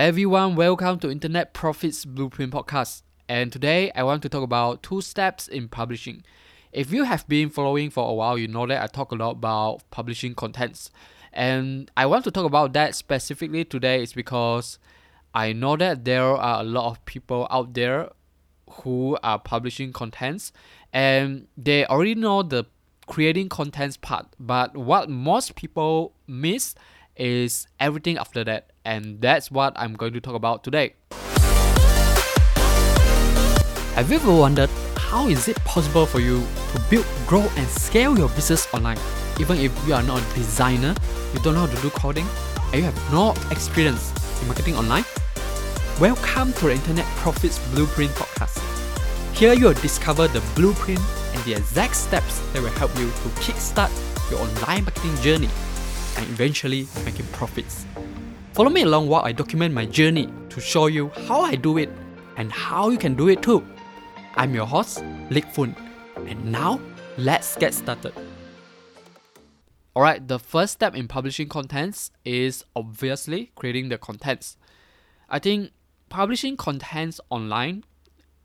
Everyone, welcome to Internet Profits Blueprint Podcast. And today I want to talk about two steps in publishing. If you have been following for a while, you know that I talk a lot about publishing contents. And I want to talk about that specifically today is because I know that there are a lot of people out there who are publishing contents and they already know the creating contents part, but what most people miss is everything after that, and that's what I'm going to talk about today. Have you ever wondered how is it possible for you to build, grow, and scale your business online? Even if you are not a designer, you don't know how to do coding, and you have no experience in marketing online? Welcome to the Internet Profits Blueprint Podcast. Here you will discover the blueprint and the exact steps that will help you to kickstart your online marketing journey and eventually making profits. Follow me along while I document my journey to show you how I do it and how you can do it too. I'm your host, Lik Fun, and now let's get started. Alright, the first step in publishing contents is obviously creating the contents. I think publishing contents online,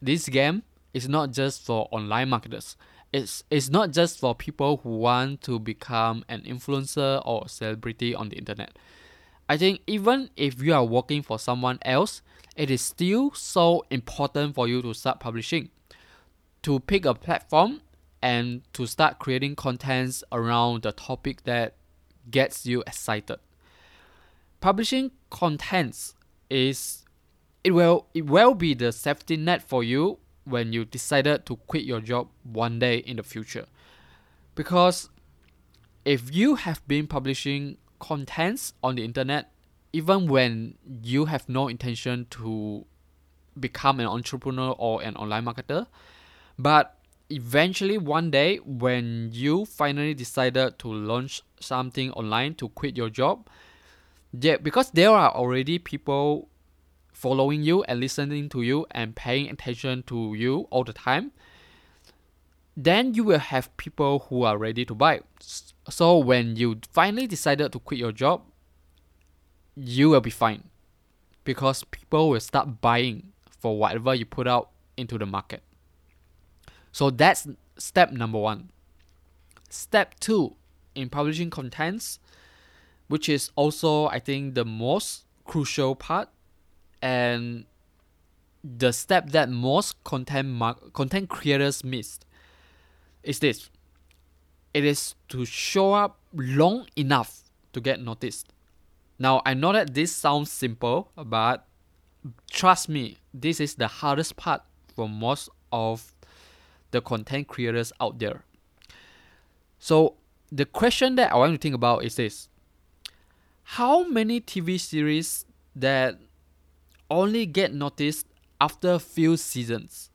this game is not just for online marketers it's it's not just for people who want to become an influencer or celebrity on the internet. I think even if you are working for someone else, it is still so important for you to start publishing. To pick a platform and to start creating contents around the topic that gets you excited. Publishing contents is it will it will be the safety net for you when you decided to quit your job one day in the future. Because if you have been publishing contents on the internet, even when you have no intention to become an entrepreneur or an online marketer, but eventually one day when you finally decided to launch something online to quit your job, yeah, because there are already people following you and listening to you and paying attention to you all the time, then you will have people who are ready to buy. So when you finally decided to quit your job, you will be fine because people will start buying for whatever you put out into the market. So that's step number one. Step two in publishing contents, which is also, I think, the most crucial part, and the step that most content mar- content creators miss is this. It is to show up long enough to get noticed. Now i know that this sounds simple but trust me this is the hardest part for most of the content creators out there. So the question that i want to think about is this. How many tv series that only get noticed after a few seasons?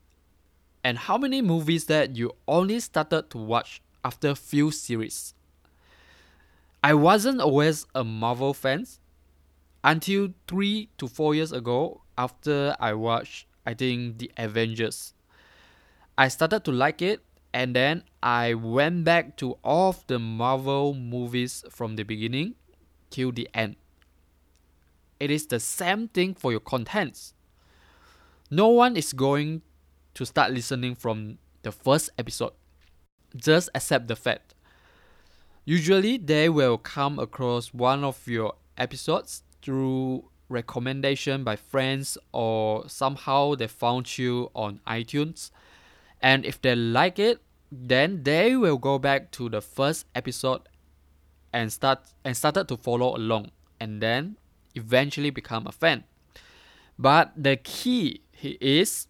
And how many movies that you only started to watch after a few series? I wasn't always a Marvel fan until three to four years ago after I watched, I think, The Avengers. I started to like it and then I went back to all of the Marvel movies from the beginning till the end. It is the same thing for your contents. No one is going to start listening from the first episode. Just accept the fact. Usually, they will come across one of your episodes through recommendation by friends or somehow they found you on iTunes. And if they like it, then they will go back to the first episode and start and started to follow along. And then eventually become a fan. But the key is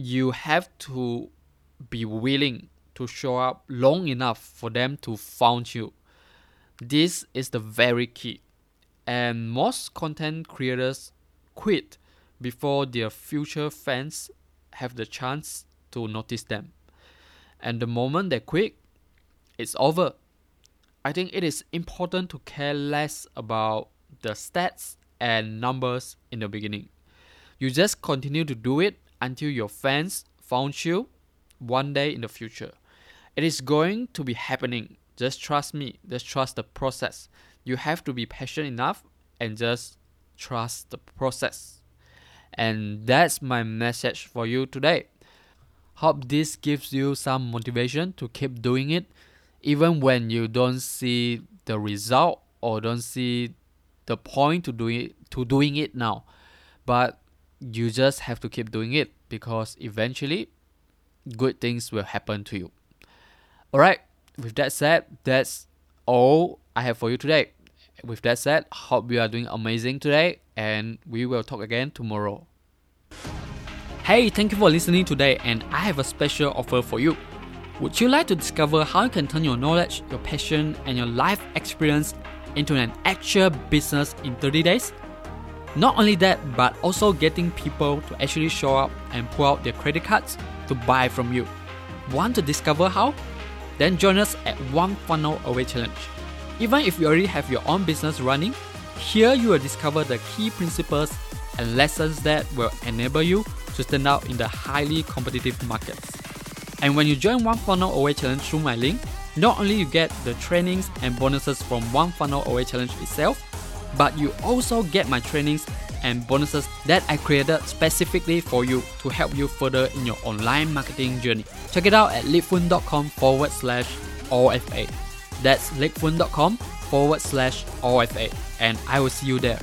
you have to be willing to show up long enough for them to find you. This is the very key. And most content creators quit before their future fans have the chance to notice them. And the moment they quit, it's over. I think it is important to care less about the stats and numbers in the beginning. You just continue to do it until your fans found you one day in the future. It is going to be happening. Just trust me. Just trust the process. You have to be patient enough and just trust the process. And that's my message for you today. Hope this gives you some motivation to keep doing it even when you don't see the result or don't see the point to doing it, to doing it now. But you just have to keep doing it because eventually good things will happen to you. Alright, with that said, that's all I have for you today. With that said, hope you are doing amazing today and we will talk again tomorrow. Hey, thank you for listening today and I have a special offer for you. Would you like to discover how you can turn your knowledge, your passion, and your life experience into an actual business in 30 days? Not only that, but also getting people to actually show up and pull out their credit cards to buy from you. Want to discover how? Then join us at One Funnel Away Challenge. Even if you already have your own business running, here you will discover the key principles and lessons that will enable you to stand out in the highly competitive markets. And when you join One Funnel Away Challenge through my link, not only you get the trainings and bonuses from One Funnel Away Challenge itself, but you also get my trainings and bonuses that I created specifically for you to help you further in your online marketing journey. Check it out at leadfun.com forward slash OFA. That's leadfun.com forward slash OFA. And I will see you there.